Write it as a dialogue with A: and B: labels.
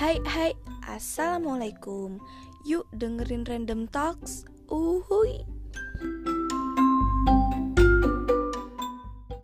A: Hai hai. Assalamualaikum. Yuk dengerin Random Talks. Uhu